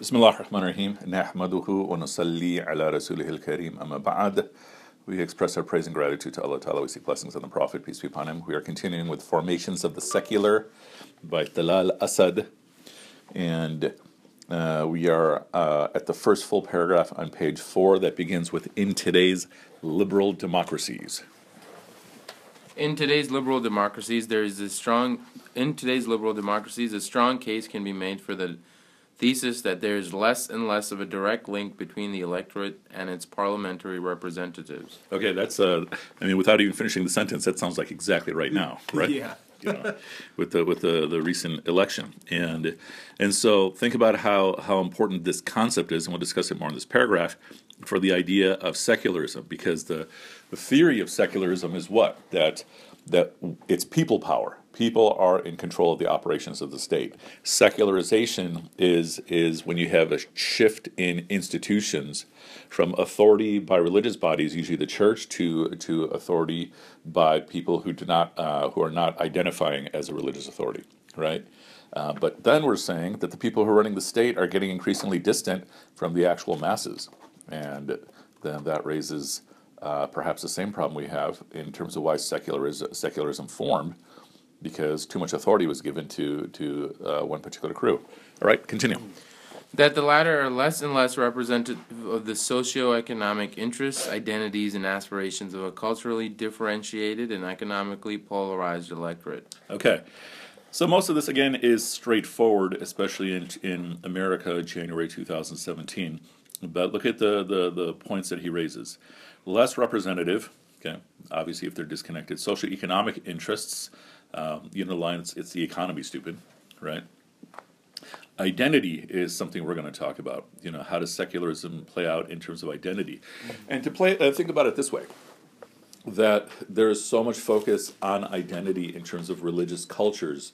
بسم الله الرحمن الرحيم نحمده ونصلي على رسوله الكريم أما بعد we express our praise and gratitude to Allah Ta'ala. We seek blessings on the Prophet, peace be upon him. We are continuing with Formations of the Secular by Talal Asad. And uh, we are uh, at the first full paragraph on page four that begins with In today's liberal democracies. In today's liberal democracies, there is a strong in today's liberal democracies, a strong case can be made for the thesis that there is less and less of a direct link between the electorate and its parliamentary representatives. Okay, that's uh, I mean, without even finishing the sentence, that sounds like exactly right now, right? Yeah. you know, with the with the, the recent election, and and so think about how how important this concept is, and we'll discuss it more in this paragraph, for the idea of secularism, because the the theory of secularism is what that that it's people power. People are in control of the operations of the state. Secularization is is when you have a shift in institutions from authority by religious bodies, usually the church, to to authority by people who do not uh, who are not identifying as a religious authority, right? Uh, but then we're saying that the people who are running the state are getting increasingly distant from the actual masses, and then that raises uh, perhaps the same problem we have in terms of why secularism, secularism formed, because too much authority was given to to uh, one particular crew. All right, continue. That the latter are less and less representative of the socio-economic interests, identities, and aspirations of a culturally differentiated and economically polarized electorate. Okay. So most of this again is straightforward, especially in in America, January 2017. But look at the, the, the points that he raises. Less representative, okay, obviously if they're disconnected. Socioeconomic interests, um, you know, line, it's, it's the economy, stupid, right? Identity is something we're going to talk about. You know, how does secularism play out in terms of identity? And to play, uh, think about it this way that there is so much focus on identity in terms of religious cultures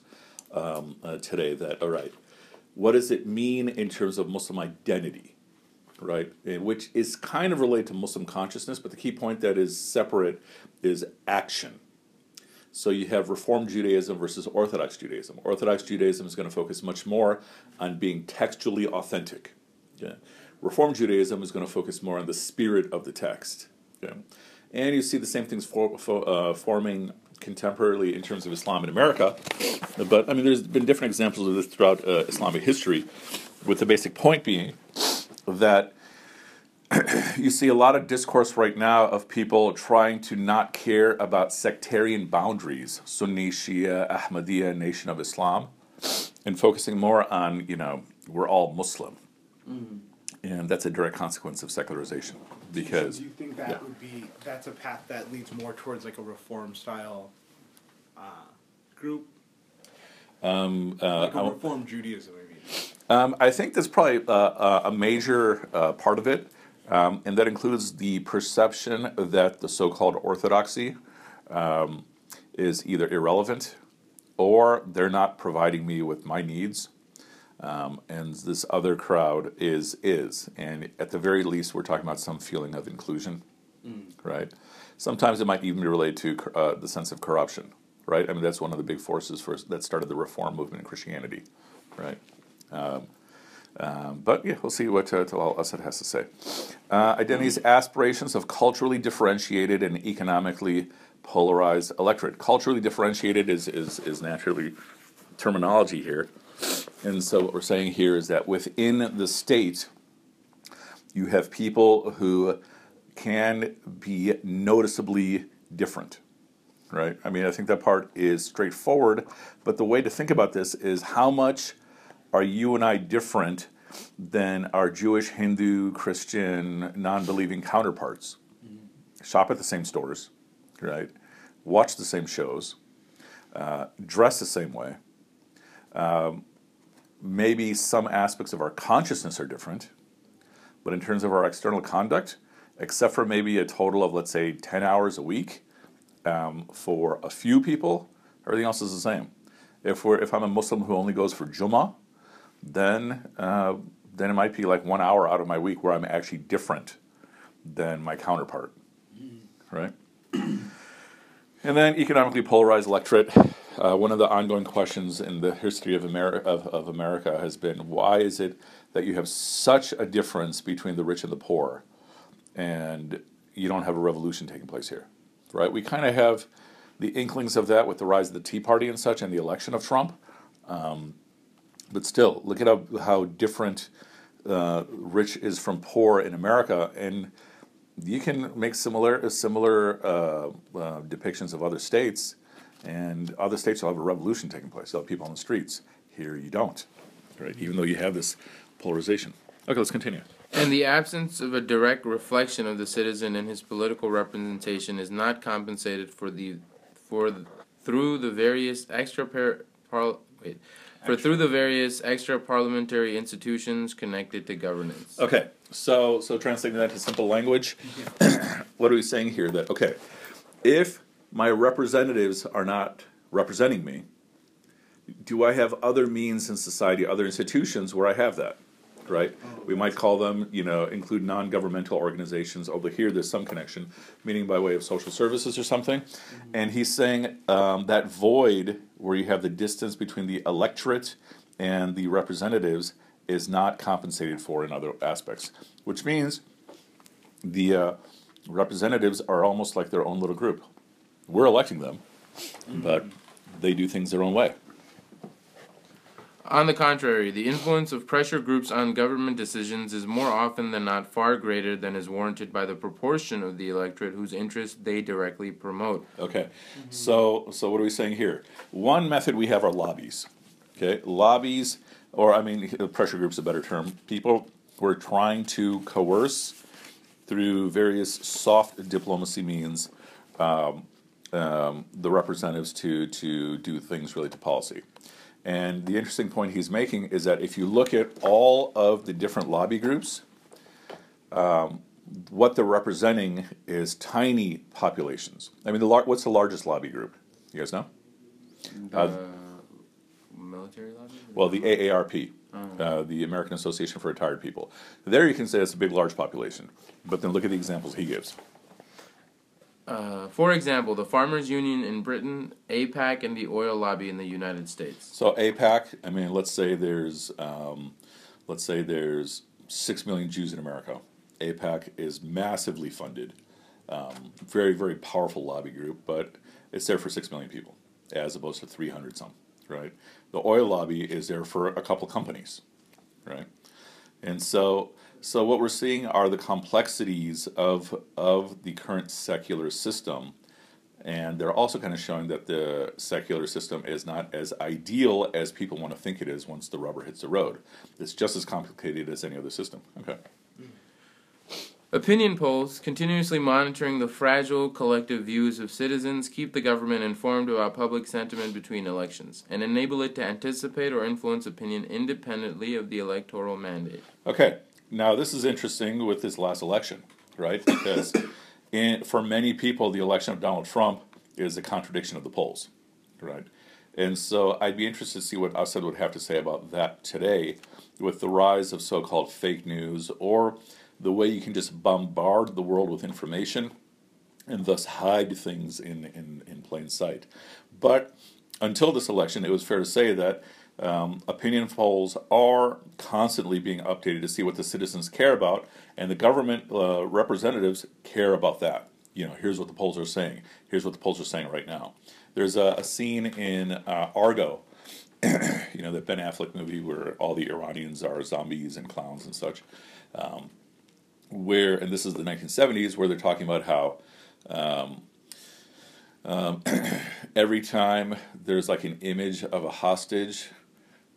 um, uh, today that, all right, what does it mean in terms of Muslim identity? Right, and which is kind of related to Muslim consciousness, but the key point that is separate is action. So you have Reform Judaism versus Orthodox Judaism. Orthodox Judaism is going to focus much more on being textually authentic. Okay? Reform Judaism is going to focus more on the spirit of the text. Okay? And you see the same things for, for, uh, forming contemporarily in terms of Islam in America. But I mean, there's been different examples of this throughout uh, Islamic history, with the basic point being that you see a lot of discourse right now of people trying to not care about sectarian boundaries, Sunni, Shia, Ahmadiyya, Nation of Islam, and focusing more on, you know, we're all Muslim. Mm-hmm. And that's a direct consequence of secularization. Because do you think that yeah. would be that's a path that leads more towards like a reform style uh, group, um, uh, like a reform Judaism? I mean, um, I think that's probably uh, a major uh, part of it. Um, and that includes the perception that the so called orthodoxy um, is either irrelevant or they're not providing me with my needs. Um, and this other crowd is is and at the very least we're talking about some feeling of inclusion mm. right sometimes it might even be related to uh, the sense of corruption right i mean that's one of the big forces for that started the reform movement in christianity right um, um, but yeah, we'll see what uh, Talal Asad has to say. Uh, identities, aspirations of culturally differentiated and economically polarized electorate. Culturally differentiated is, is, is naturally terminology here. And so what we're saying here is that within the state, you have people who can be noticeably different. Right? I mean, I think that part is straightforward, but the way to think about this is how much are you and I different than our Jewish, Hindu, Christian, non believing counterparts? Mm-hmm. Shop at the same stores, right? Watch the same shows, uh, dress the same way. Um, maybe some aspects of our consciousness are different, but in terms of our external conduct, except for maybe a total of, let's say, 10 hours a week um, for a few people, everything else is the same. If, we're, if I'm a Muslim who only goes for Jummah, then uh, then it might be like one hour out of my week where I'm actually different than my counterpart, right? and then economically polarized electorate. uh, one of the ongoing questions in the history of America of, of America has been why is it that you have such a difference between the rich and the poor, and you don't have a revolution taking place here, right? We kind of have the inklings of that with the rise of the Tea Party and such, and the election of Trump. Um, but still, look at how, how different uh, rich is from poor in America, and you can make similar similar uh, uh, depictions of other states, and other states will have a revolution taking place. They'll have people on the streets. Here, you don't, right? Even though you have this polarization. Okay, let's continue. And the absence of a direct reflection of the citizen in his political representation is not compensated for the for the, through the various extra par, par wait for through the various extra parliamentary institutions connected to governance. Okay, so so translating that to simple language, what are we saying here? That okay, if my representatives are not representing me, do I have other means in society, other institutions where I have that? Right? We might call them, you know, include non governmental organizations. Over here, there's some connection, meaning by way of social services or something. And he's saying um, that void where you have the distance between the electorate and the representatives is not compensated for in other aspects, which means the uh, representatives are almost like their own little group. We're electing them, but they do things their own way. On the contrary, the influence of pressure groups on government decisions is more often than not far greater than is warranted by the proportion of the electorate whose interests they directly promote. Okay, so so what are we saying here? One method we have are lobbies. Okay, lobbies, or I mean, pressure groups a better term. People who are trying to coerce through various soft diplomacy means um, um, the representatives to to do things related to policy. And the interesting point he's making is that if you look at all of the different lobby groups, um, what they're representing is tiny populations. I mean, the lar- what's the largest lobby group? You guys know? The Uh, military lobby? Well, the AARP, uh, the American Association for Retired People. There you can say it's a big, large population. But then look at the examples he gives. Uh, for example, the Farmers Union in Britain, AIPAC, and the oil lobby in the United States. So AIPAC, I mean, let's say there's, um, let's say there's six million Jews in America. AIPAC is massively funded, um, very very powerful lobby group, but it's there for six million people, as opposed to three hundred some, right? The oil lobby is there for a couple companies, right? And so, so what we're seeing are the complexities of of the current secular system, and they're also kind of showing that the secular system is not as ideal as people want to think it is once the rubber hits the road. It's just as complicated as any other system. Okay. Opinion polls, continuously monitoring the fragile collective views of citizens, keep the government informed about public sentiment between elections, and enable it to anticipate or influence opinion independently of the electoral mandate. Okay. Now this is interesting with this last election, right? Because in, for many people, the election of Donald Trump is a contradiction of the polls, right? And so I'd be interested to see what Asad would have to say about that today, with the rise of so-called fake news or the way you can just bombard the world with information and thus hide things in, in, in plain sight. But until this election, it was fair to say that um, opinion polls are constantly being updated to see what the citizens care about, and the government uh, representatives care about that. You know, here's what the polls are saying. Here's what the polls are saying right now. There's a, a scene in uh, Argo, you know, the Ben Affleck movie where all the Iranians are zombies and clowns and such. Um, where, and this is the 1970s, where they're talking about how um, um, every time there's like an image of a hostage,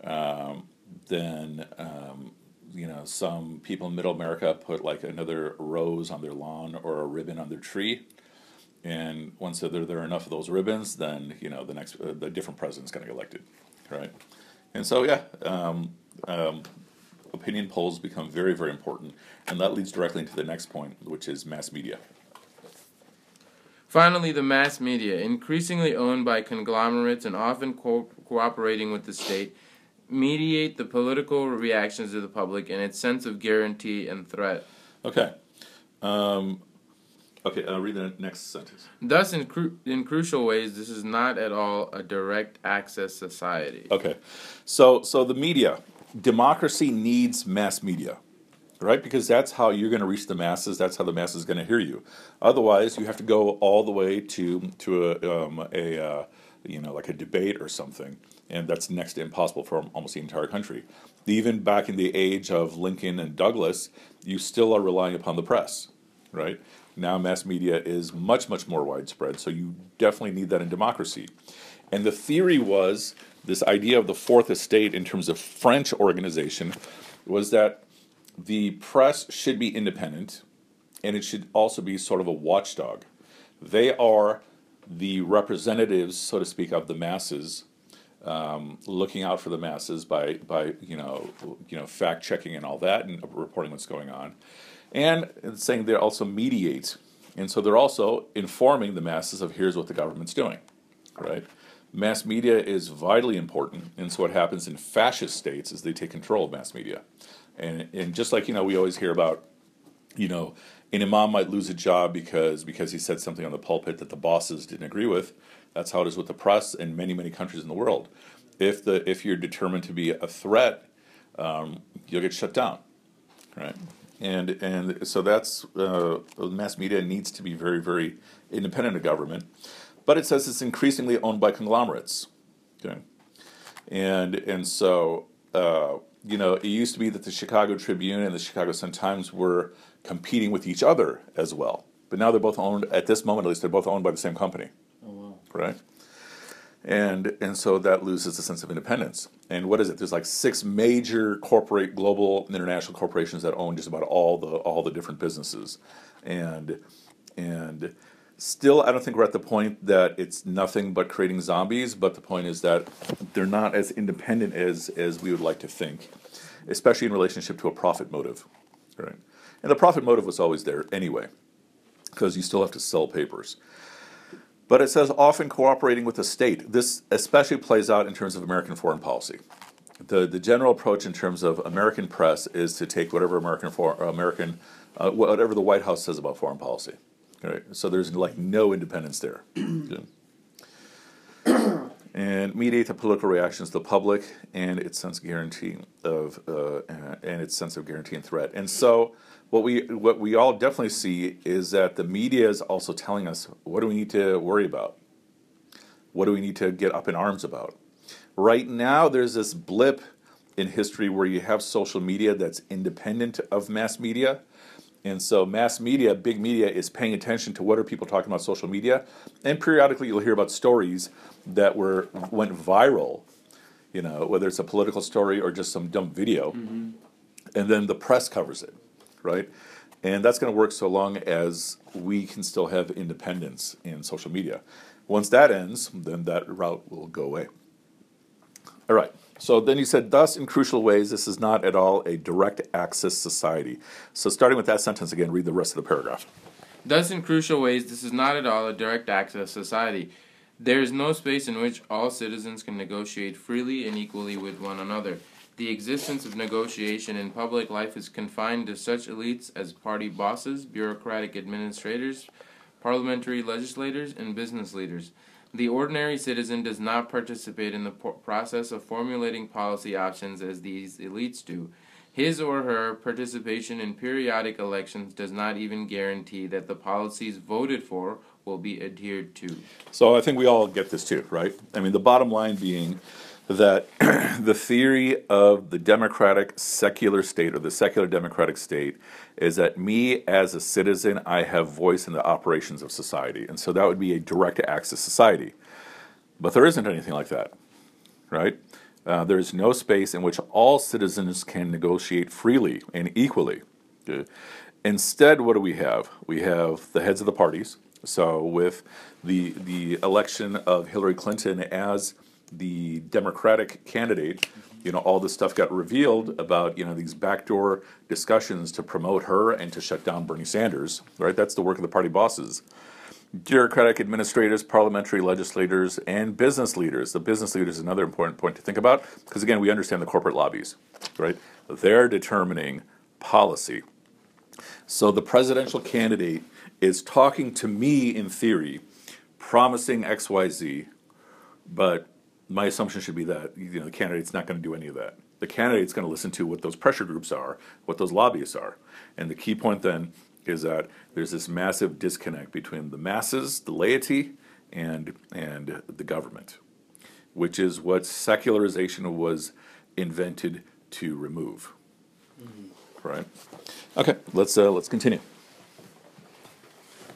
um, then um, you know some people in Middle America put like another rose on their lawn or a ribbon on their tree, and once there there are enough of those ribbons, then you know the next uh, the different president's going to get elected, right? And so yeah, um, um, opinion polls become very very important, and that leads directly into the next point, which is mass media. Finally, the mass media, increasingly owned by conglomerates and often co- cooperating with the state, mediate the political reactions of the public and its sense of guarantee and threat. Okay. Um, Okay, uh, read the next sentence. Thus, in, cru- in crucial ways, this is not at all a direct access society. Okay, so so the media, democracy needs mass media, right? Because that's how you're going to reach the masses. That's how the masses is going to hear you. Otherwise, you have to go all the way to to a, um, a uh, you know like a debate or something, and that's next to impossible for almost the entire country. Even back in the age of Lincoln and Douglas, you still are relying upon the press, right? Now, mass media is much, much more widespread, so you definitely need that in democracy. And the theory was this idea of the fourth estate in terms of French organization was that the press should be independent and it should also be sort of a watchdog. They are the representatives, so to speak, of the masses, um, looking out for the masses by, by you know, you know, fact checking and all that, and reporting what's going on and saying they also mediate. And so they're also informing the masses of here's what the government's doing, right? Mass media is vitally important, and so what happens in fascist states is they take control of mass media. And, and just like, you know, we always hear about, you know, an imam might lose a job because because he said something on the pulpit that the bosses didn't agree with. That's how it is with the press in many many countries in the world. If the if you're determined to be a threat, um, you'll get shut down, right? and and so that's uh, mass media needs to be very very independent of government, but it says it's increasingly owned by conglomerates, okay, and and so uh, you know it used to be that the Chicago Tribune and the Chicago Sun Times were competing with each other as well, but now they're both owned at this moment at least they're both owned by the same company. Right? and and so that loses a sense of independence. And what is it? There's like six major corporate, global, international corporations that own just about all the all the different businesses, and and still, I don't think we're at the point that it's nothing but creating zombies. But the point is that they're not as independent as as we would like to think, especially in relationship to a profit motive, right? And the profit motive was always there anyway, because you still have to sell papers. But it says often cooperating with the state. This especially plays out in terms of American foreign policy. The, the general approach in terms of American press is to take whatever American for, American uh, whatever the White House says about foreign policy. Right? So there's like no independence there. and mediate the political reactions of the public and its sense of guarantee of uh, and its sense of guarantee and threat. And so what we what we all definitely see is that the media is also telling us what do we need to worry about? What do we need to get up in arms about? Right now there's this blip in history where you have social media that's independent of mass media. And so mass media, big media is paying attention to what are people talking about social media and periodically you'll hear about stories that were went viral, you know, whether it's a political story or just some dumb video. Mm-hmm. And then the press covers it right? And that's going to work so long as we can still have independence in social media. Once that ends, then that route will go away. All right. So then he said, thus, in crucial ways, this is not at all a direct access society. So starting with that sentence again, read the rest of the paragraph. Thus, in crucial ways, this is not at all a direct access society. There is no space in which all citizens can negotiate freely and equally with one another. The existence of negotiation in public life is confined to such elites as party bosses, bureaucratic administrators, parliamentary legislators, and business leaders. The ordinary citizen does not participate in the process of formulating policy options as these elites do. His or her participation in periodic elections does not even guarantee that the policies voted for will be adhered to. So I think we all get this too, right? I mean, the bottom line being that the theory of the democratic secular state or the secular democratic state is that me as a citizen, I have voice in the operations of society. And so that would be a direct access society. But there isn't anything like that, right? Uh, there is no space in which all citizens can negotiate freely and equally. Instead, what do we have? We have the heads of the parties. So, with the the election of Hillary Clinton as the Democratic candidate, you know, all this stuff got revealed about, you know, these backdoor discussions to promote her and to shut down Bernie Sanders, right? That's the work of the party bosses. Bureaucratic administrators, parliamentary legislators, and business leaders. The business leaders is another important point to think about because, again, we understand the corporate lobbies, right? They're determining policy. So the presidential candidate is talking to me in theory, promising X, Y, Z, but my assumption should be that you know the candidate's not going to do any of that. The candidate's going to listen to what those pressure groups are, what those lobbyists are, and the key point then is that there's this massive disconnect between the masses, the laity, and and the government, which is what secularization was invented to remove. Right. Okay. Let's uh, let's continue.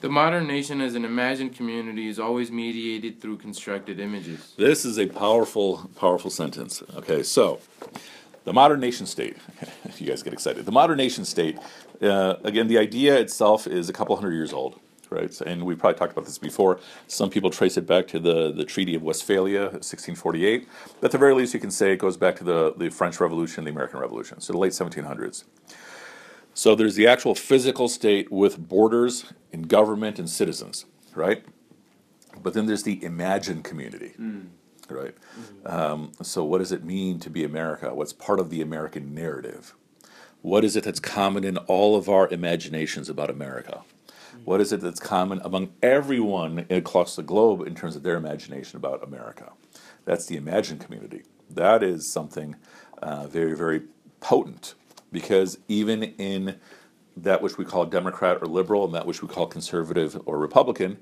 The modern nation as an imagined community is always mediated through constructed images. This is a powerful, powerful sentence. Okay, so the modern nation state. you guys get excited. The modern nation state. Uh, again, the idea itself is a couple hundred years old, right? And we probably talked about this before. Some people trace it back to the, the Treaty of Westphalia, 1648. But at the very least, you can say it goes back to the, the French Revolution, the American Revolution, so the late 1700s. So there's the actual physical state with borders and government and citizens, right? But then there's the imagined community, right? Um, so what does it mean to be America? What's part of the American narrative? What is it that's common in all of our imaginations about America? What is it that's common among everyone across the globe in terms of their imagination about America? That's the imagined community. That is something uh, very, very potent because even in that which we call Democrat or liberal and that which we call conservative or Republican,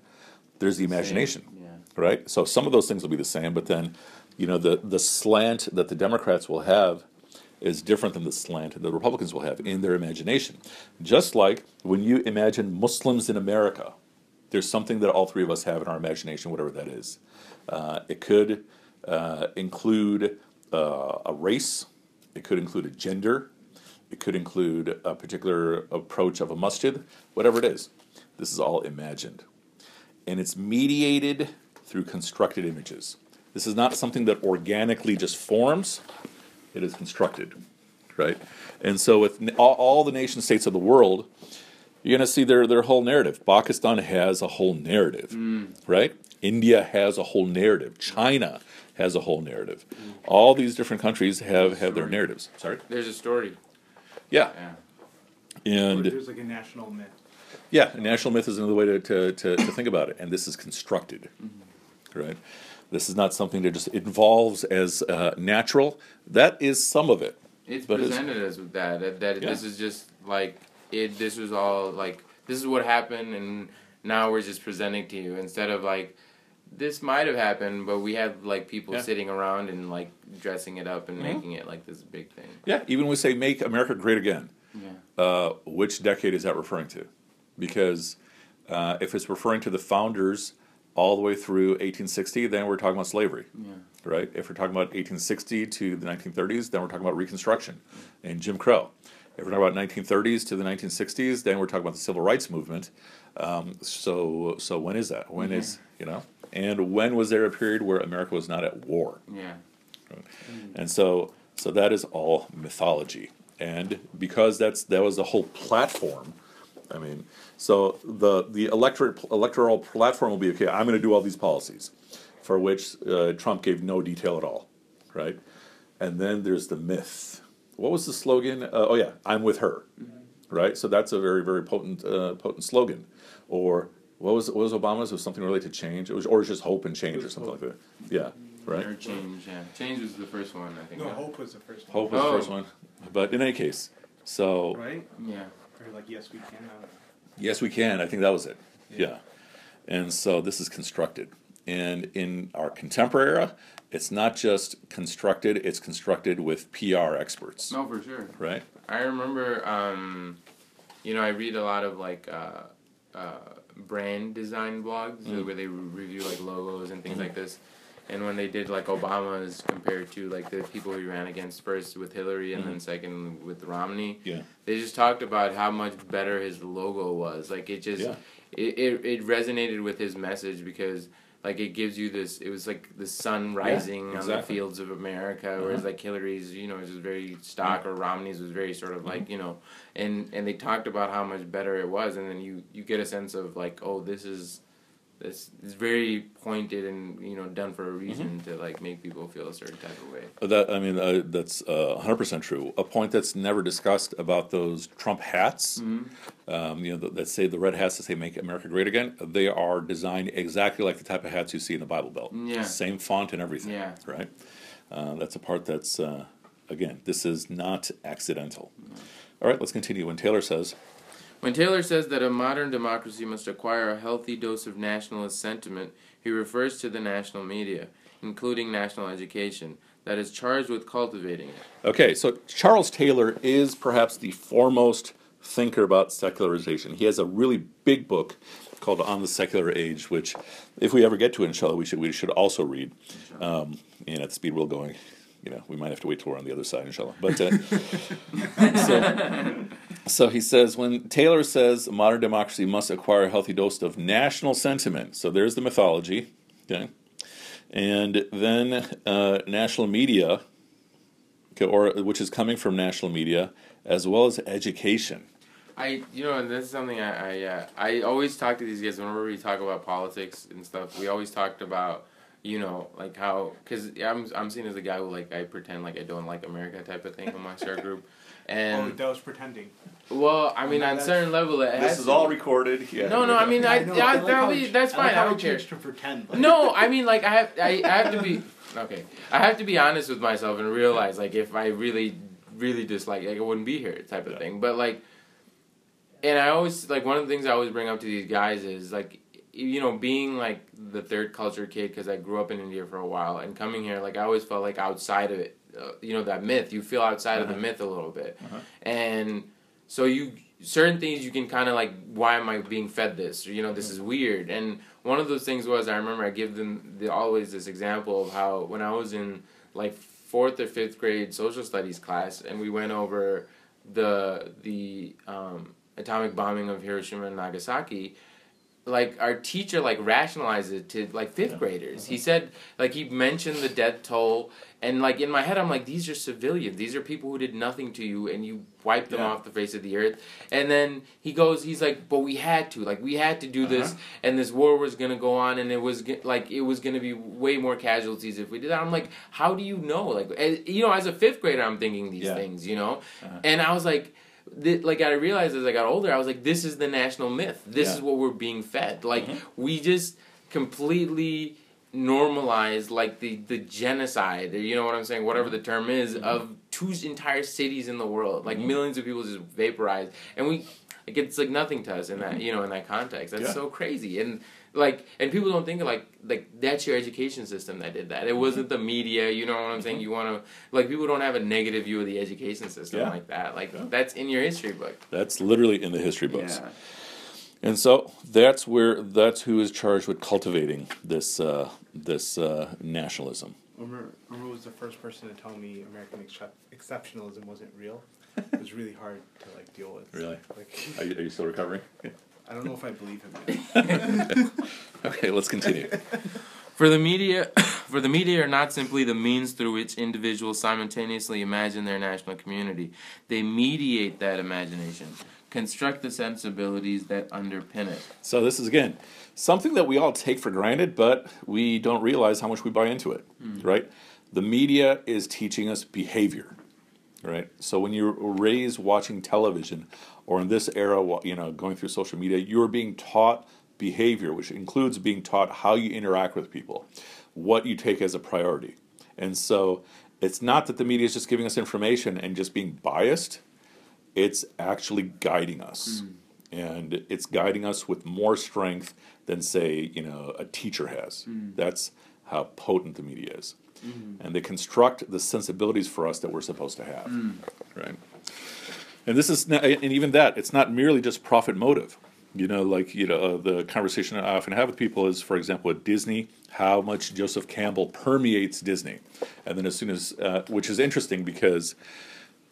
there's the imagination, yeah. right? So some of those things will be the same, but then, you know, the the slant that the Democrats will have is different than the slant that the Republicans will have in their imagination. Just like when you imagine Muslims in America, there's something that all three of us have in our imagination, whatever that is. Uh, it could uh, include uh, a race, it could include a gender, it could include a particular approach of a masjid, whatever it is. This is all imagined. And it's mediated through constructed images. This is not something that organically just forms, it is constructed, right? And so, with all, all the nation states of the world, you're going to see their, their whole narrative. Pakistan has a whole narrative, mm. right? India has a whole narrative. China has a whole narrative. Mm. All these different countries have, have their narratives. Sorry? There's a story. Yeah. And There's like a national myth. yeah, a national myth is another way to, to, to, to think about it. And this is constructed, right? This is not something that just involves as uh, natural. That is some of it. It's But it's- presented as that. That, that Yeah. this is just like it. This was all like this is what happened, and now we're just presenting to you instead of like this might have happened, but we had like people Yeah. sitting around and like dressing it up and Mhm. making it like this big thing. Yeah, even when we say make America great again, Yeah. uh, which decade is that referring to? Because uh, if it's referring to the founders all the way through 1860, then we're talking about slavery, Yeah. right? If we're talking about 1860 to the 1930s, then we're talking about Reconstruction and Jim Crow. If we're talking about 1930s to the 1960s, then we're talking about the Civil Rights Movement. Um, so, so when is that? When is you know? And when was there a period where America was not at war? Yeah. And so, so that is all mythology. And because that's that was the whole platform. I mean, so the the electorate electoral platform will be okay. I'm going to do all these policies, for which uh, Trump gave no detail at all, right? And then there's the myth. What was the slogan? Uh, oh yeah, I'm with her, right? So that's a very very potent uh, potent slogan. Or what was what was Obama's? It was something related to change. It was or it was just hope and change or something like that. Yeah, right. Or change. Yeah. Change was the first one. I think. No, yeah. hope was the first one. Hope was the Oh. first one. But in any case, so Right? Yeah. Or like, yes, we can. Uh, yes, we can. I think that was it. Yeah. And so this is constructed. And in our contemporary era, it's not just constructed, it's constructed with PR experts. No, for sure. Right? I remember, um, you know, I read a lot of like uh, uh, brand design blogs Mm. where they re- review like logos and things Mm-hmm. like this. And when they did like Obama's compared to like the people he ran against first with Hillary and then second with Romney, Mm-hmm. Yeah. they just talked about how much better his logo was. Like it just, Yeah. it, it, it resonated with his message because like it gives you this it was like the sun rising on the fields of america whereas Uh-huh. like hillary's you know was very stock or romney's was very sort of like you know and and they talked about how much better it was and then you you get a sense of like oh this is It's, it's very pointed and you know done for a reason to like make people feel a certain type of way. That I mean, uh, that's hundred percent true. A point that's never discussed about those Trump hats, um, you know, that, that say the red hats that say "Make America Great Again." They are designed exactly like the type of hats you see in the Bible Belt. Yeah. Same font and everything. Yeah. Right. Uh, that's a part that's uh, again, this is not accidental. All right, let's continue. When Taylor says, When Taylor says that a modern democracy must acquire a healthy dose of nationalist sentiment, he refers to the national media, including national education, that is charged with cultivating it. Okay, so Charles Taylor is perhaps the foremost thinker about secularization. He has a really big book called On the Secular Age, which, if we ever get to it, inshallah, we should we should also read. Um, and at the speed we're going, you know, we might have to wait till we're on the other side, inshallah. But uh, so, so he says when Taylor says modern democracy must acquire a healthy dose of national sentiment. So there's the mythology, okay, and then uh, national media okay, or which is coming from national media as well as education. I, you know, and this is something I, I, uh, I always talk to these guys whenever we talk about politics and stuff. We always talked about, you know, like how, because I'm, I'm seen as a guy who like I pretend like I don't like America type of thing amongst our group, oh, and that was pretending. well, I mean, No, on that's- certain level, it has to be. recorded. Yeah. No, no, I mean, I, know, I, like that'll be, it- that's I fine. like how I don't it care. changed to pretend. Like, No, I mean, like I have, I, I have to be okay. I have to be honest with myself and realize, like, if I really, really dislike, like, I wouldn't be here, type of Yeah. thing. But like, and I always like one of the things I always bring up to these guys is like, you know, being like the third culture kid because I grew up in India for a while and coming here, like, I always felt like outside of it, uh, you know, that myth. You feel outside of the Uh-huh. myth a little bit, Uh-huh. and so you certain things you can kind of like why am i being fed this or you know this is weird and one of those things was i remember i give them the, always this example of how when i was in like fourth or fifth grade social studies class and we went over the the um, atomic bombing of hiroshima and nagasaki like our teacher like rationalized it to like fifth Yeah. graders he said like he mentioned the death toll and like in my head i'm like these are civilians these are people who did nothing to you and you wiped them Yeah. off the face of the earth and then he goes he's like but we had to like we had to do this Uh-huh. and this war was gonna go on and it was like it was gonna be way more casualties if we did that i'm like how do you know like eh, you know as a fifth grader i'm thinking these Yeah. things you know Uh-huh. and i was like th- like I realized as I got older, I was like, this is the national myth. This Yeah. is what we're being fed. Like Mhm. we just completely normalize like the the genocide. or You know what I'm saying? Whatever the term is Mhm. of two entire cities in the world. Like Mhm. millions of people just vaporized, and we like it's like nothing to us in that you know in that context. That's Yeah. so crazy and. Like and people don't think like like that's your education system that did that. It wasn't the media, you know what I'm saying? Mhm. You want to like people don't have a negative view of the education system Yeah. like that. Like Yeah. that's in your history book. That's literally in the history books. Yeah. And so that's where that's who is charged with cultivating this uh, this uh, nationalism. Umar, Umar was the first person to tell me American excep- exceptionalism wasn't real. It was really hard to like deal with. Really? Like, Are you, are you still recovering? I don't know if I believe him yet. okay, let's continue. For the media, for the media are not simply the means through which individuals simultaneously imagine their national community. They mediate that imagination, construct the sensibilities that underpin it. So this is again something that we all take for granted, but we don't realize how much we buy into it, hmm. right? The media is teaching us behavior, right? So when you're raised watching television, or in this era, you know, going through social media, you are being taught behavior, which includes being taught how you interact with people, what you take as a priority, and so it's not that the media is just giving us information and just being biased. It's actually guiding us. Mm. And it's guiding us with more strength than say you know a teacher has. Mm. That's how potent the media is. Mm. And they construct the sensibilities for us that we're supposed to have. Right and this is and even that it's not merely just profit motive you know like you know uh, the conversation i often have with people is for example at disney how much joseph campbell permeates disney and then as soon as uh, which is interesting because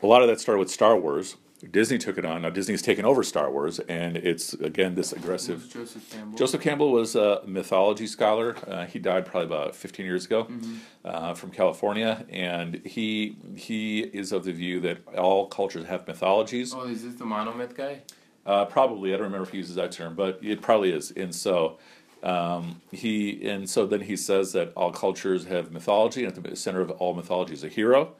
a lot of that started with Star Wars. Disney took it on. Now Disney's taken over Star Wars, and it's again this aggressive. Joseph Campbell. Joseph Campbell was a mythology scholar. Uh, he died probably about 15 years ago Mm-hmm. uh, from California, and he he is of the view that all cultures have mythologies. Oh, is this the monomyth guy? Uh, probably, I don't remember if he uses that term, but it probably is. And so, Um, he and so then he says that all cultures have mythology, and at the center of all mythology is a hero,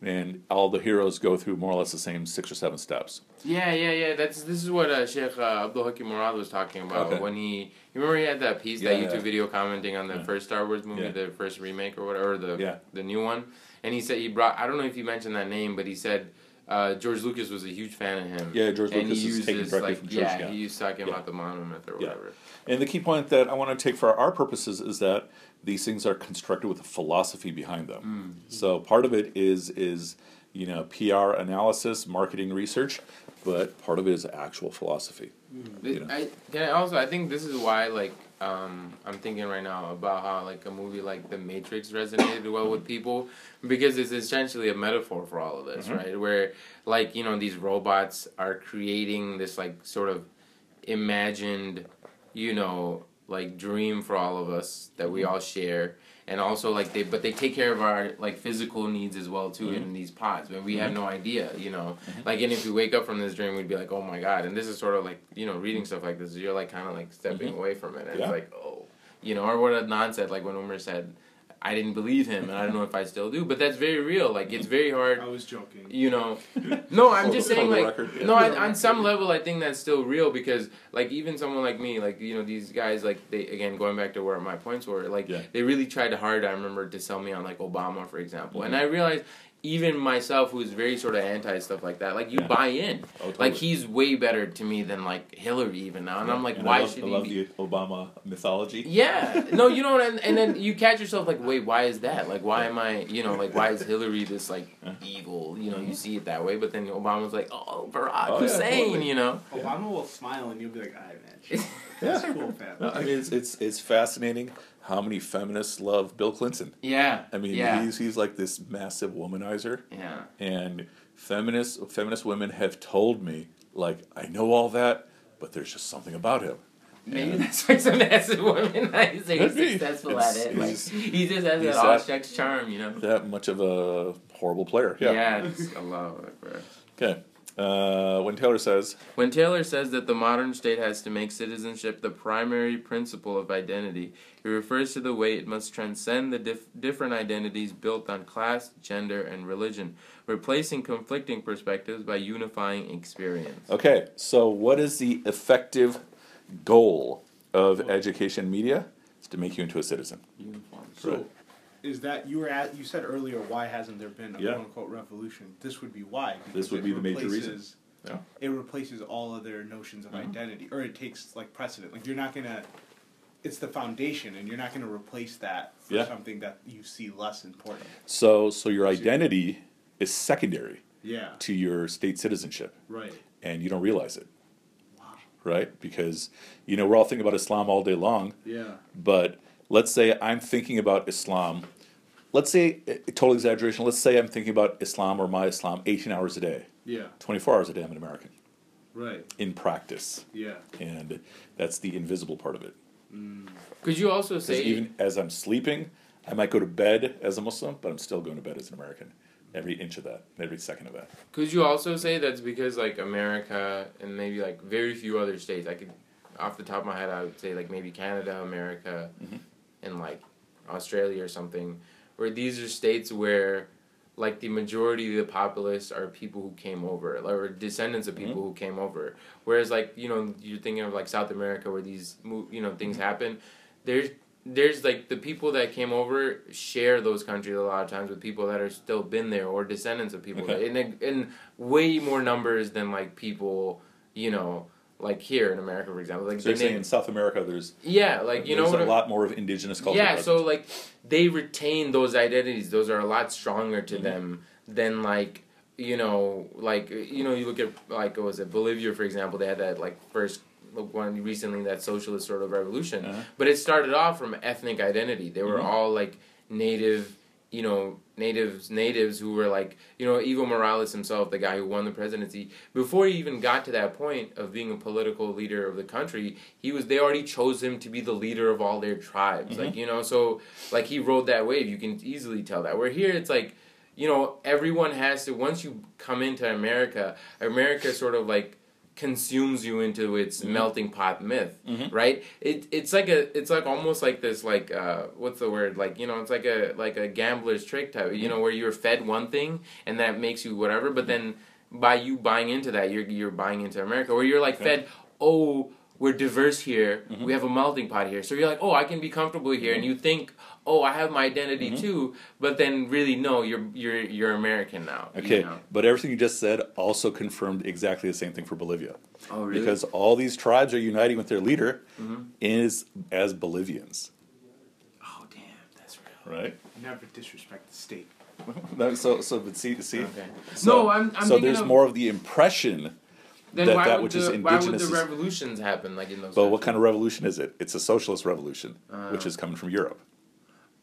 and all the heroes go through more or less the same six or seven steps. Yeah, yeah, yeah. That's this is what uh, Sheikh uh, Abdul Hakim Murad was talking about Okay. when he. You remember he had that piece, Yeah, that yeah. YouTube video commenting on the Yeah. first Star Wars movie, Yeah. the first remake or whatever, the Yeah. the new one, and he said he brought. I don't know if you mentioned that name, but he said. Uh, George Lucas was a huge fan of him. Yeah, George and Lucas he is this, directly like, from George, Yeah, yeah. he used talking Yeah. about the monomyth or whatever. Yeah. And the key point that I want to take for our purposes is that these things are constructed with a philosophy behind them. So part of it is is you know PR analysis, marketing research, but part of it is actual philosophy. Th- You know. I can I also I think this is why like um I'm thinking right now about how like a movie like The Matrix resonated well with people because it's essentially a metaphor for all of this, Mm-hmm. right? Where like you know these robots are creating this like sort of imagined, you know, like dream for all of us that we Mm-hmm. all share. And also like they, but they take care of our like physical needs as well too Mm-hmm. in these pods. But we have no idea, you know. Like, and if we wake up from this dream, we'd be like, oh my god. And this is sort of like you know reading stuff like this. You're like kind of like stepping away from it, and Mm-hmm. Yeah. it's like oh, you know, or what Adnan said, like when Umar said, I didn't believe him, and I don't know if I still do. But that's very real. Like it's very hard I was joking. you know no i'm just saying like yeah. no I, on some level i think that's still real because like even someone like me like you know these guys like they again going back to where my points were like Yeah. they really tried hard i remember to sell me on like obama for example and Mhm. i realized even myself who's very sort of anti stuff like that like you Yeah. buy in Oh, like he's way better to me than like hillary even now and i'm like And why I love, should I he love be the Obama mythology. yeah, no, you know, and, and then you catch yourself like, wait, why is that? Like, why am I, you know, like, why is Hillary this like evil? You know, you see it that way, but then Obama's like, oh, Barack Oh, yeah, Hussein, totally. you know. Obama will smile and you'll be like, "Alright, man, chill. Yeah. It's cool, fam." No, I mean, it's, it's it's fascinating how many feminists love Bill Clinton. Yeah, I mean, yeah, he's he's like this massive womanizer, yeah, and feminists feminist women have told me like I know all that, but there's just something about him. Maybe that's why some massive womanizer he's successful at it. Like, he just has that all sex charm, you know. That much of a horrible player. Yeah. Yeah, it's a lot. Okay. Uh, when Taylor says, When Taylor says that the modern state has to make citizenship the primary principle of identity, he refers to the way it must transcend the dif- different identities built on class, gender, and religion, replacing conflicting perspectives by unifying experience. okay, so what is the effective goal of education media? It's to make you into a citizen. Uniform. So, Right. Is that you were at? You said earlier, why hasn't there been a Yeah. quote unquote revolution? This would be why. This would be the major reason. Yeah. It replaces all other notions of Mhm. identity, or it takes like precedent. Like you're not gonna. It's the foundation, and you're not gonna replace that for Yeah. something that you see less important. So, so your identity is secondary Yeah. to your state citizenship, Right. and you don't realize it, Wow. right? Because you know we're all thinking about Islam all day long, Yeah. but let's say I'm thinking about Islam. Let's say, eh, total exaggeration. Let's say I'm thinking about Islam or my Islam 18 hours a day, Yeah. 24 hours a day. I'm an American Right. in practice, Yeah. and that's the invisible part of it. Mm. Could you also say even as I'm sleeping, I might go to bed as a Muslim, but I'm still going to bed as an American. Every inch of that, every second of that. Could you also say that's because like America and maybe like very few other states? I could, off the top of my head, I would say like maybe Canada, America, Mhm. And like Australia or something, where these are states where like the majority of the populace are people who came over or descendants of mm-hmm. people who came over. Whereas like you know you're thinking of like South America where these you know things mm-hmm. happen. There's there's like the people that came over share those countries a lot of times with people that are still been there or descendants of people Okay. in in way more numbers than like people you know like here in America for example like So you're the saying name- in South America, there's yeah like you know a lot more of indigenous culture. yeah present. so like they retain those identities those are a lot stronger to Mhm. them than like you know like you know you look at like what was it bolivia for example they had that like first one recently that socialist sort of revolution Uh-huh. but it started off from ethnic identity they were Mhm. all like native you know natives natives who were like you know evo morales himself the guy who won the presidency before he even got to that point of being a political leader of the country he was they already chose him to be the leader of all their tribes. Like mm-hmm. you know so like he rode that wave. You can easily tell that. Where here it's like you know everyone has to once you come into america america sort of like consumes you into its Mm-hmm. melting pot myth, right? It it's like a it's like almost like this like uh what's the word like you know it's like a like a gambler's trick type you know Mm-hmm. where you're fed one thing and that makes you whatever, but then by you buying into that you're you're buying into America where you're like Okay. fed oh we're diverse here Mm-hmm. we have a melting pot here so you're like oh I can be comfortable here and you think oh I have my identity Mm-hmm. too but then really no you're you're you're American now you Okay, know? but everything you just said also confirmed exactly the same thing for Bolivia. oh really Because all these tribes are uniting with their leader Mhm. is as Bolivians, oh damn that's real right? Never disrespect the state. No, so, so, but see, see. Okay. So, no, I'm. I'm so there's of, more of the impression. Then that- why that would which the, is why would indigenous the revolutions happen like in those? But what kind of revolution is it? It's a socialist revolution, which Uh. is coming from Europe.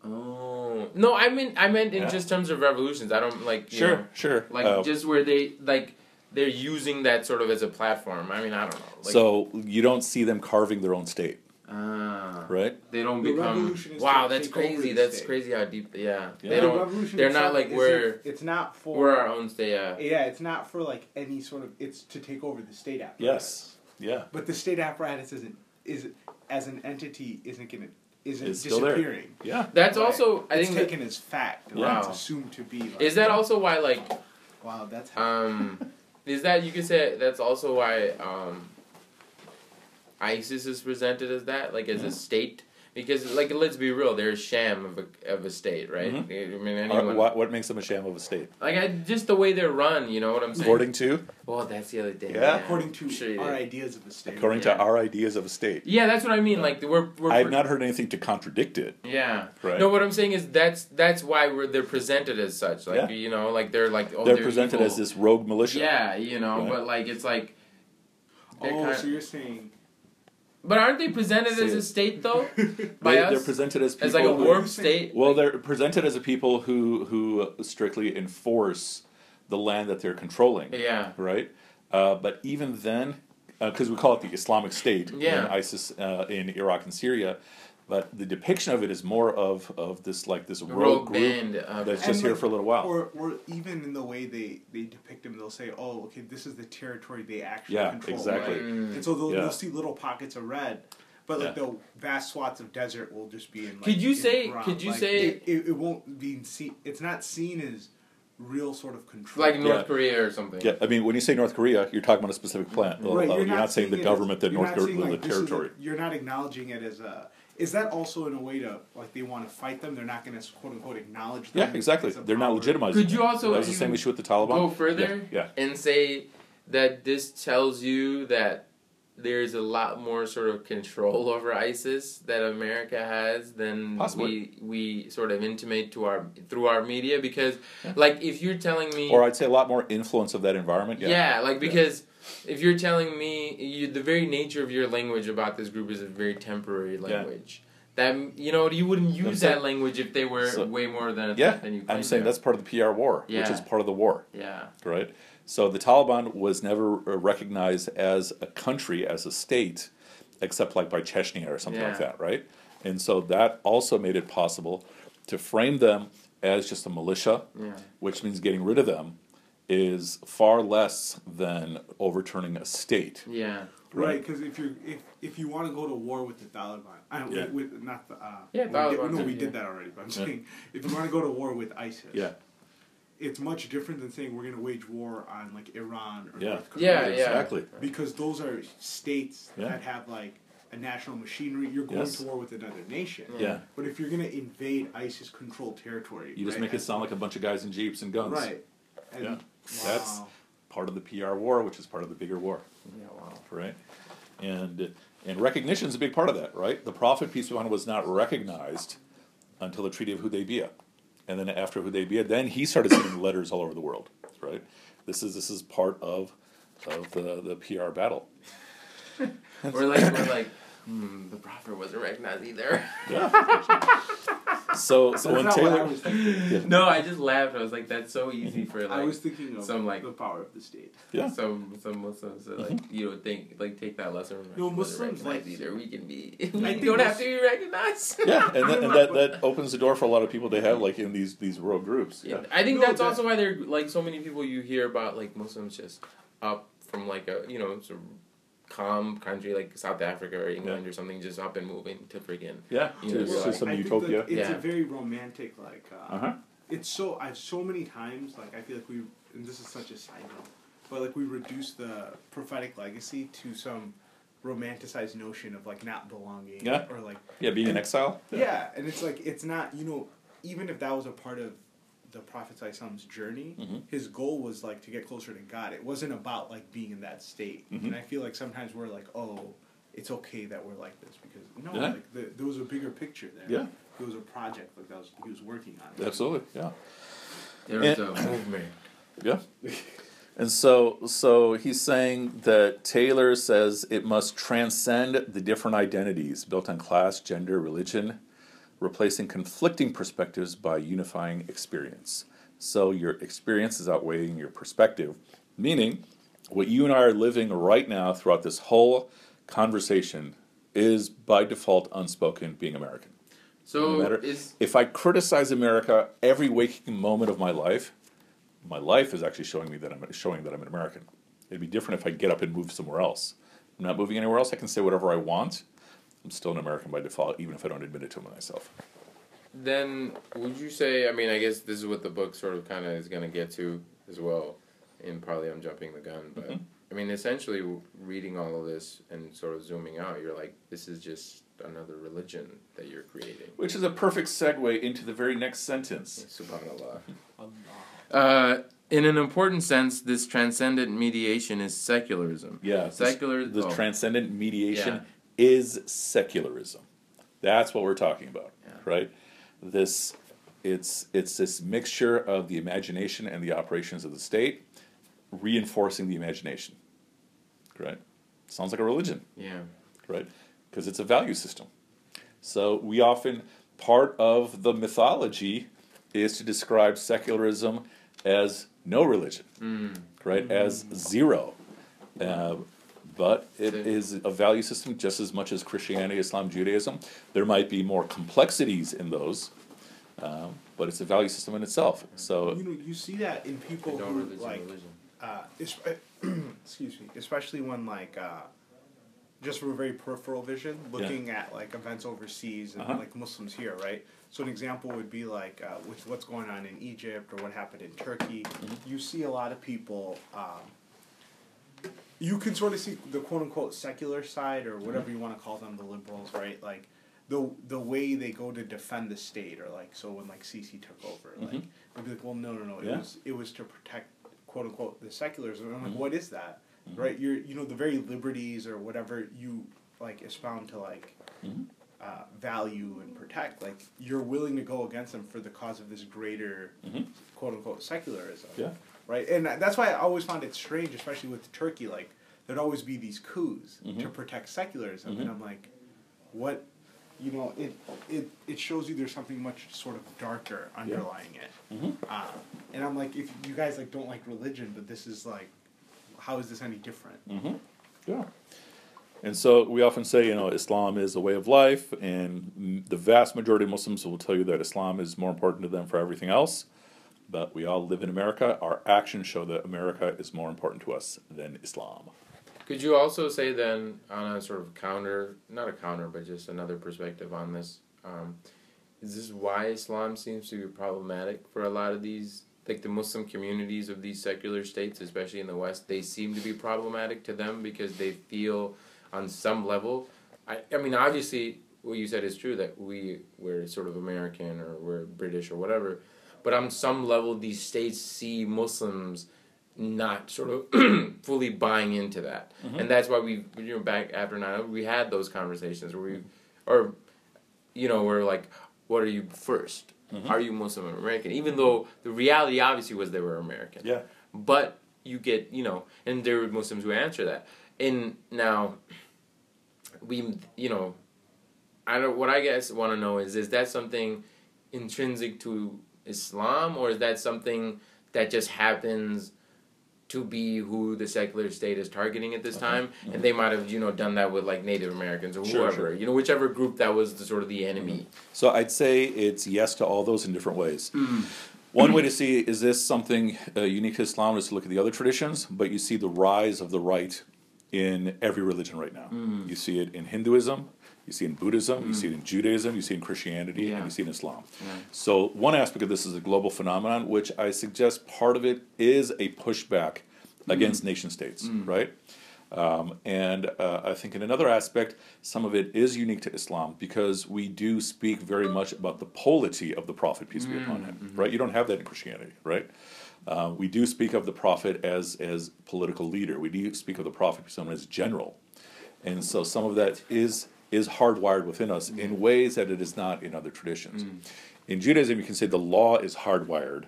Oh no, I mean, I meant in Yeah. just terms of revolutions. I don't like. You Sure, know, sure. like Uh, just where they like they're using that sort of as a platform. I mean, I don't know. Like, so you don't see them carving their own state, ah, right? they don't The become. Wow, that's crazy. That's state. crazy how deep. Yeah, Yeah. they don't- revolution they're not like we're- It's not for. we're our own state. Yeah. Yeah, it's not for like any sort of. It's to take over the state apparatus. Yes. Yeah. But the state apparatus isn't is as an entity isn't gonna isn't It's still there. disappearing. Yeah. That's Right. also I it's think. that- taken as fact. Wow. It's assumed to be. Like, is that also why like Wow, that's how. Um, is that you could say that's also why um, ISIS is presented as that, like as a state, because like let's be real, they're a sham of a of a state, right? Mhm. I mean, Uh, anyone what, what makes them a sham of a state? like I, just the way they're run, you know what I'm saying? According to well, that's the other thing. Yeah. according to sure our ideas of the state. according Yeah. to our ideas of a state. Yeah, that's what I mean. Like we're we're. I've not heard anything to contradict it. Yeah. Right. No, what I'm saying is that's that's why we're they're presented as such. Like Yeah. you know, like they're like oh, They're they're presented evil. as this rogue militia. Yeah, you know, Right. but like it's like. Oh, kind- so you're saying But aren't they presented as a state though? By They, us? they're presented as people as like a who- state. Well, they're presented as a people who who strictly enforce the land that they're controlling, yeah, right? Uh, but even then, because we call it the Islamic State Yeah. and ISIS uh, in Iraq and Syria, but the depiction of it is more of of this like this rogue, rogue group band. Of, that's And just here like- for a little while. Or, or even in the way they, they depict them, they'll say, "Oh, okay, this is the territory they actually Yeah, control." exactly. right? Mm. And so they'll, Yeah. you'll see little pockets of red, but like Yeah. the vast swaths of desert will just be in. Like, Could you in say- brown. could you Like, say- it, it, it won't be seen? It's not seen as real sort of control. like North Yeah. Korea or something. yeah, I mean, when you say North Korea, you're talking about a specific plant. Uh, Right, uh, you're, not, saying the government as, that North not Korea, seeing, the like, this is a- territory. you're not acknowledging it as a. Is that also in a way to like they want to fight them? They're not going to quote unquote acknowledge them. Yeah, exactly. They're not power. legitimizing. Could you also that was the same issue with the Taliban. Go further Yeah, and say that this tells you that there's a lot more sort of control over ISIS that America has than Possibly. we we sort of intimate to our through our media because like if you're telling me. Or I'd say a lot more influence of that environment. Yeah. Yeah, like because if you're telling me you, the very nature of your language about this group is a very temporary language. That you know you wouldn't use saying- that language if they were So- way more than a Yeah, than you. I'm saying that's part of the PR war, which is part of the war, yeah. right? So the Taliban was never uh, recognized as a country, as a state, except like by Chechnya or something like that, right? And so that also made it possible to frame them as just a militia, Yeah. which means getting rid of them is far less than overturning a state. Yeah. Right, because if you're if if you want to go to war with the Taliban, I don't Yeah. with, with not the uh, Yeah, we did- Taliban no, we yeah. did that already. But I'm Yeah. saying if you want to go to war with ISIS, Yeah, it's much different than saying we're going to wage war on like Iran or Yeah. North Korea. Yeah, yeah. exactly. because those are states Yeah. that have like a national machinery. You're going Yes. to war with another nation. Yeah, But if you're going to invade ISIS-controlled territory, you just right, make it sound like a bunch of guys in jeeps and guns. right. And, Yeah. Wow. That's- Part of the PR war, which is part of the bigger war. Yeah. Wow. right? And and recognition is a big part of that, right? The Prophet peace be upon him was not recognized until the Treaty of Hudaybiyah, and then after Hudaybiyah, then he started sending letters all over the world, right? This is this is part of of the the PR battle. Or like we're like, hmm, the prophet wasn't recognized either. So so when That's not what I Taylor, was thinking. no, I just laughed. I was like, that's so easy for like I was thinking of some, like- the power of the state. yeah, some some Muslims that like you don't think like take that lesson. from No, Russia, Muslims, like- either. We can be. I We think don't have to be recognized. yeah, and, that, and that that opens the door for a lot of people to have like in these these rogue groups. Yeah, Yeah, I think No, that's that- also why there like so many people you hear about like Muslims just up from like a you know sort of calm country like South Africa or England or something just up and moving to friggin' Yeah, You to, know, to you're like- some I utopia. that it's Yeah. a very romantic like. Uh, Uh huh. It's so I've so many times like I feel like we and this is such a side note, but like we reduce the prophetic legacy to some romanticized notion of like not belonging Yeah. or like Yeah, being in exile. yeah. and it's like it's not you know even if that was a part of the prophet Islam's journey, Mhm. his goal was like to get closer to God. It wasn't about like being in that state, Mhm. and I feel like sometimes we're like oh. It's okay that we're like this because no, Yeah. like the, there was a bigger picture there. Yeah. there was a project like that was he was working on. It. Absolutely. Yeah. there's And- a movement Yeah. And so, so he's saying that Taylor says it must transcend the different identities built on class, gender, religion, replacing conflicting perspectives by unifying experience. So your experience is outweighing your perspective, meaning what you and I are living right now throughout this whole conversation is by default unspoken being American. so No matter is if I criticize America every waking moment of my life, my life is actually showing me that I'm showing that I'm an American. It'd be different if I get up and move somewhere else. I'm not moving anywhere else. I can say whatever I want. I'm still an American by default, even if I don't admit it to myself. then would you say i mean i guess this is what the book sort of kind of is going to get to as well and probably i'm jumping the gun but Mhm. i mean essentially reading all of this and sort of zooming out you're like this is just another religion that you're creating Which is a perfect segue into the very next sentence. subhanallah uh, in an important sense this transcendent mediation is secularism Yeah, this- secular The oh, transcendent mediation Yeah. Is secularism. That's what we're talking about, Yeah. right? This it's it's this mixture of the imagination and the operations of the state, reinforcing the imagination. Right? Sounds like a religion, yeah right? Because it's a value system. So we often part of the mythology is to describe secularism as no religion mm. right, as zero. Uh, but it So- is a value system just as much as Christianity, Islam, Judaism. There might be more complexities in those, um, but it's a value system in itself. So, You know, you see that in people who religion like, religion uh, es- excuse me, especially when like, uh, just from a very peripheral vision, looking at like events overseas and Uh-huh. like Muslims here, right? So an example would be like uh, with what's going on in Egypt or what happened in Turkey. Mm-hmm. You see a lot of people. Um, you can sort of see the quote unquote secular side or whatever you want to call them, the liberals, right? Like the the way they go to defend the state, or like so when like Sisi took over, like Mhm. they'd be like, well, no, no, no, it Yeah. was it was to protect quote unquote the secularism. And I'm like, Mhm. what is that? Right? You're you know the very liberties or whatever you like expound to like Mhm. uh, value and protect. Like you're willing to go against them for the cause of this greater Mhm. quote unquote secularism yeah, right? And that's why I always found it strange, especially with Turkey. Like there'd always be these coups to Mhm. protect secularism, Mhm. and I'm like, what? You know, it it it shows you there's something much sort of darker underlying it. Mhm. Uh, and I'm like, if you guys like don't like religion, but this is like, how is this any different? hmm yeah. And so we often say, you know, Islam is a way of life, and the vast majority of Muslims will tell you that Islam is more important to them for everything else. But we all live in America. Our actions show that America is more important to us than Islam. Could you also say then, on a sort of counter, not a counter, but just another perspective on this, um, is this why Islam seems to be problematic for a lot of these, like the Muslim communities of these secular states, especially in the West? They seem to be problematic to them because they feel, on some level, I, I mean, obviously, what you said is true that we we're sort of American or we're British or whatever, but on some level, these states see Muslims not sort of fully buying into that, mm-hmm. and that's why we you know back after nine we had those conversations where we or you know we're like, what are you 1st mm-hmm. Are you Muslim or American? Even though the reality obviously was they were American, Yeah. but you get you know, and there were Muslims who answer that, and now we you know, I don't what I guess want to know is is that something intrinsic to Islam or is that something that just happens to be who the secular state is targeting at this time? And mm-hmm. they might have you know done that with like Native Americans or Sure, whoever sure. you know whichever group that was the sort of the enemy. Mm-hmm. So I'd say it's yes to all those in different ways. Mm-hmm. One way to see is this something uh, unique to Islam is to look at the other traditions, but you see the rise of the right in every religion right now. Hmm. You see it in Hinduism, you see it in Buddhism, you hmm. see it in Judaism, you see it in Christianity, Yeah. and you see it in Islam. Yeah. So one aspect of this is a global phenomenon, which I suggest part of it is a pushback hmm. against nation states, right? Um, and uh, I think in another aspect, some of it is unique to Islam because we do speak very much about the polity of the Prophet, peace be upon him, mm-hmm. right? You don't have that in Christianity, right? Uh, we do speak of the Prophet as as political leader. We do speak of the Prophet someone as general, and so some of that is is hardwired within us in ways that it is not in other traditions. In Judaism, you can say the law is hardwired,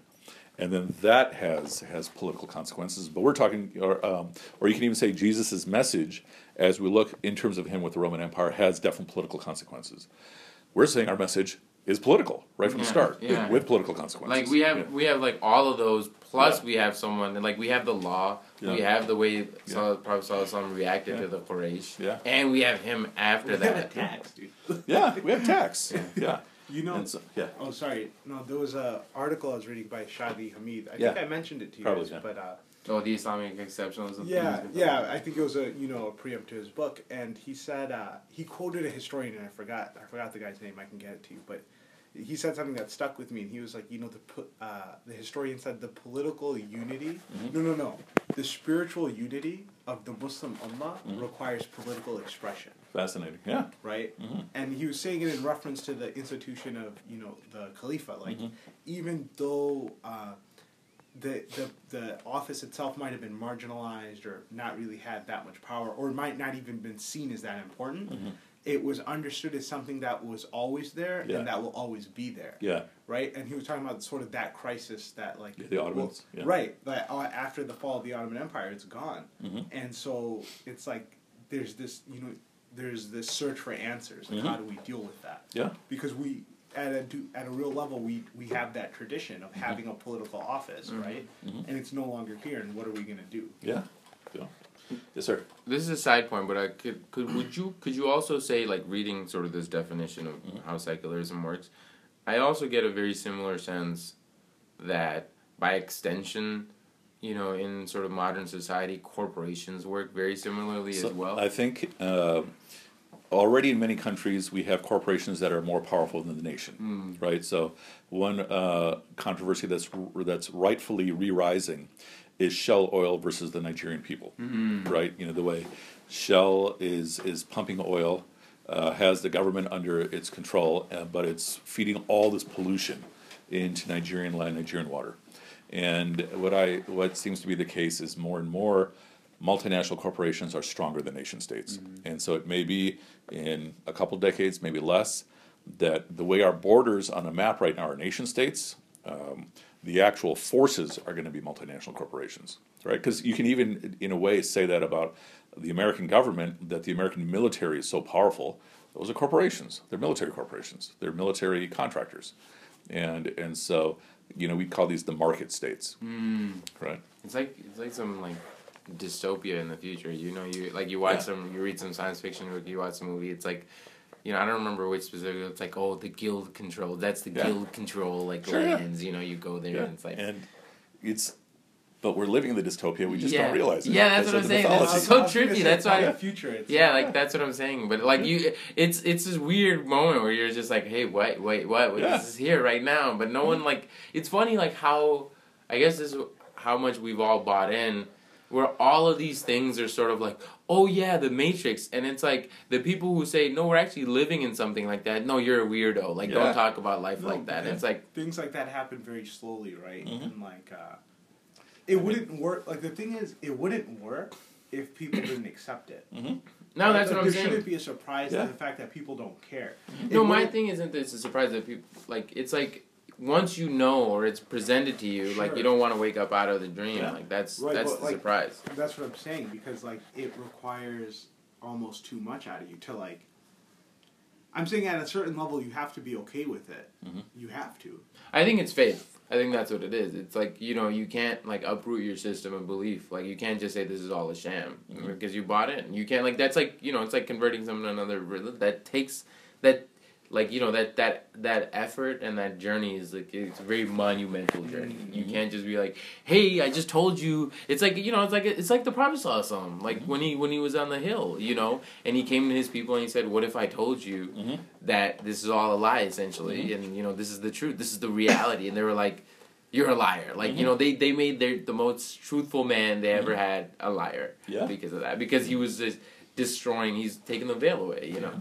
and then that has has political consequences. But we're talking, or um, or you can even say Jesus' message, as we look in terms of him with the Roman Empire, has definite political consequences. We're saying our message is political right from the start, yeah. with political consequences. Like we have Yeah. we have like all of those. Plus Yeah. we have someone like we have the law. We have the way Salah, Prophet Sallallahu reacted Yeah. to the Quraysh. Yeah. And we have him after We have that. a tax, dude. yeah, we have tax. yeah, You know, and so, yeah. Oh, sorry. No, there was a article I was reading by Shadi Hamid. I Yeah. think I mentioned it to you Probably, guys, yeah. but uh, Oh, the Islamic exceptionalism. yeah, yeah. I think it was a you know a preempt to his book, and he said uh, he quoted a historian, and I forgot I forgot the guy's name. I can get it to you, but he said something that stuck with me, and he was like, you know, the uh, the historian said the political unity. Mm-hmm. No, no, no. The spiritual unity of the Muslim Ummah Mm-hmm. requires political expression Fascinating. Yeah. right? Mm-hmm. And he was saying it in reference to the institution of you know the Khalifa. Like Mm-hmm. even though uh, the the the office itself might have been marginalized or not really had that much power, or might not even been seen as that important. It was understood as something that was always there Mm-hmm. Yeah. and that will always be there, Yeah. right? And he was talking about sort of that crisis that like Yeah, the Ottomans, yeah. right? That uh, after the fall of the Ottoman Empire, it's gone, Mhm. and so it's like there's this you know there's this search for answers. Like Mhm. how do we deal with that? Yeah. because we at a do, at a real level we we have that tradition of having a political office, right? Mhm. And it's no longer here. And what are we gonna do? Yeah. Yeah. Yes, sir. This is a side point, but I could could would you could you also say like reading sort of this definition of Mm-hmm. how secularism works? I also get a very similar sense that by extension, you know, in sort of modern society, corporations work very similarly So as well. I think uh, already in many countries we have corporations that are more powerful than the nation, Hmm. right? So one uh, controversy that's that's rightfully re-rising is Shell Oil versus the Nigerian people, Hmm. right? You know the way Shell is is pumping oil, uh, has the government under its control, uh, but it's feeding all this pollution into Nigerian land, Nigerian water. And what I what seems to be the case is more and more multinational corporations are stronger than nation states. And so it may be in a couple decades, maybe less, that the way our borders on a map right now are nation states, um, the actual forces are going to be multinational corporations, right? Because you can even, in a way, say that about the American government, that the American military is so powerful. Those are corporations. They're military corporations. They're military contractors, and and so you know we call these the market states, right? It's like it's like some like dystopia in the future. You know, you like you watch Yeah. some, you read some science fiction book, you watch a movie. It's like, you know, I don't remember which specific. It's like, oh, the guild control. That's the Yeah. guild control like Sure, yeah. lands. You know, you go there and it's like. and it's, but we're living in the dystopia. We just Yeah. don't realize it. Yeah, that's because what I'm the saying. That's so I was gonna trippy, that's it's not why- the future. It's yeah, like that's what I'm saying. But like you, it's it's this weird moment where you're just like, hey, wait, wait, what? Yeah. This is here right now. But no one mm-hmm. like. It's funny like how I guess this is how much we've all bought in. Where all of these things are sort of like, oh yeah, the Matrix, and it's like the people who say no, we're actually living in something like that. No, you're a weirdo. Like, Yeah. don't talk about life No, like that. It's like, things like that happen very slowly, right? Mhm. And like, uh, it wouldn't work. Like the thing is, it wouldn't work if people didn't accept it. Mhm. no, Right? that's Like, what I'm there saying. shouldn't be a surprise Yeah. to the fact that people don't care. It No, my thing isn't that it's a surprise that people like. It's like once you know or it's presented to you, like you don't want to wake up out of the dream. Yeah. Like that's Right, that's the like- surprise. That's what I'm saying because like it requires almost too much out of you to like. I'm saying at a certain level you have to be okay with it. Mhm. You have to. I think it's faith. I think that's what it is. It's like you know you can't like uproot your system of belief. Like you can't just say this is all a sham because you bought it. And You can't like that's like you know it's like converting someone to another religion. That takes that like you know that that that effort and that journey is like it's a very monumental journey. You mm-hmm. can't just be like, "Hey, I just told you." It's like you know, it's like it's like the Prophet Sallallahu like mm-hmm. when he when he was on the hill, you know, and he came to his people and he said, "What if I told you Mhm. that this is all a lie, essentially, mm-hmm. and you know this is the truth, this is the reality?" And they were like. You're a liar. Like you know, they, they made their the most truthful man they ever had a liar Yeah. because of that. Because he was just destroying. He's taking the veil away. You know,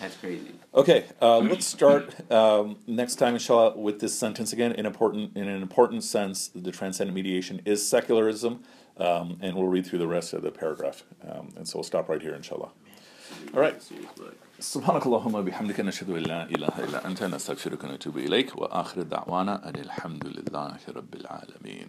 that's crazy. Okay, uh, let's start um, next time, inshallah, with this sentence again. In important, in an important sense, the transcendent mediation is secularism, um, and we'll read through the rest of the paragraph. Um, and so we'll stop right here, inshallah. All right. سبحانك اللهم وبحمدك نشهد ان لا اله الا انت نستغفرك ونتوب اليك واخر دعوانا ان الحمد لله رب العالمين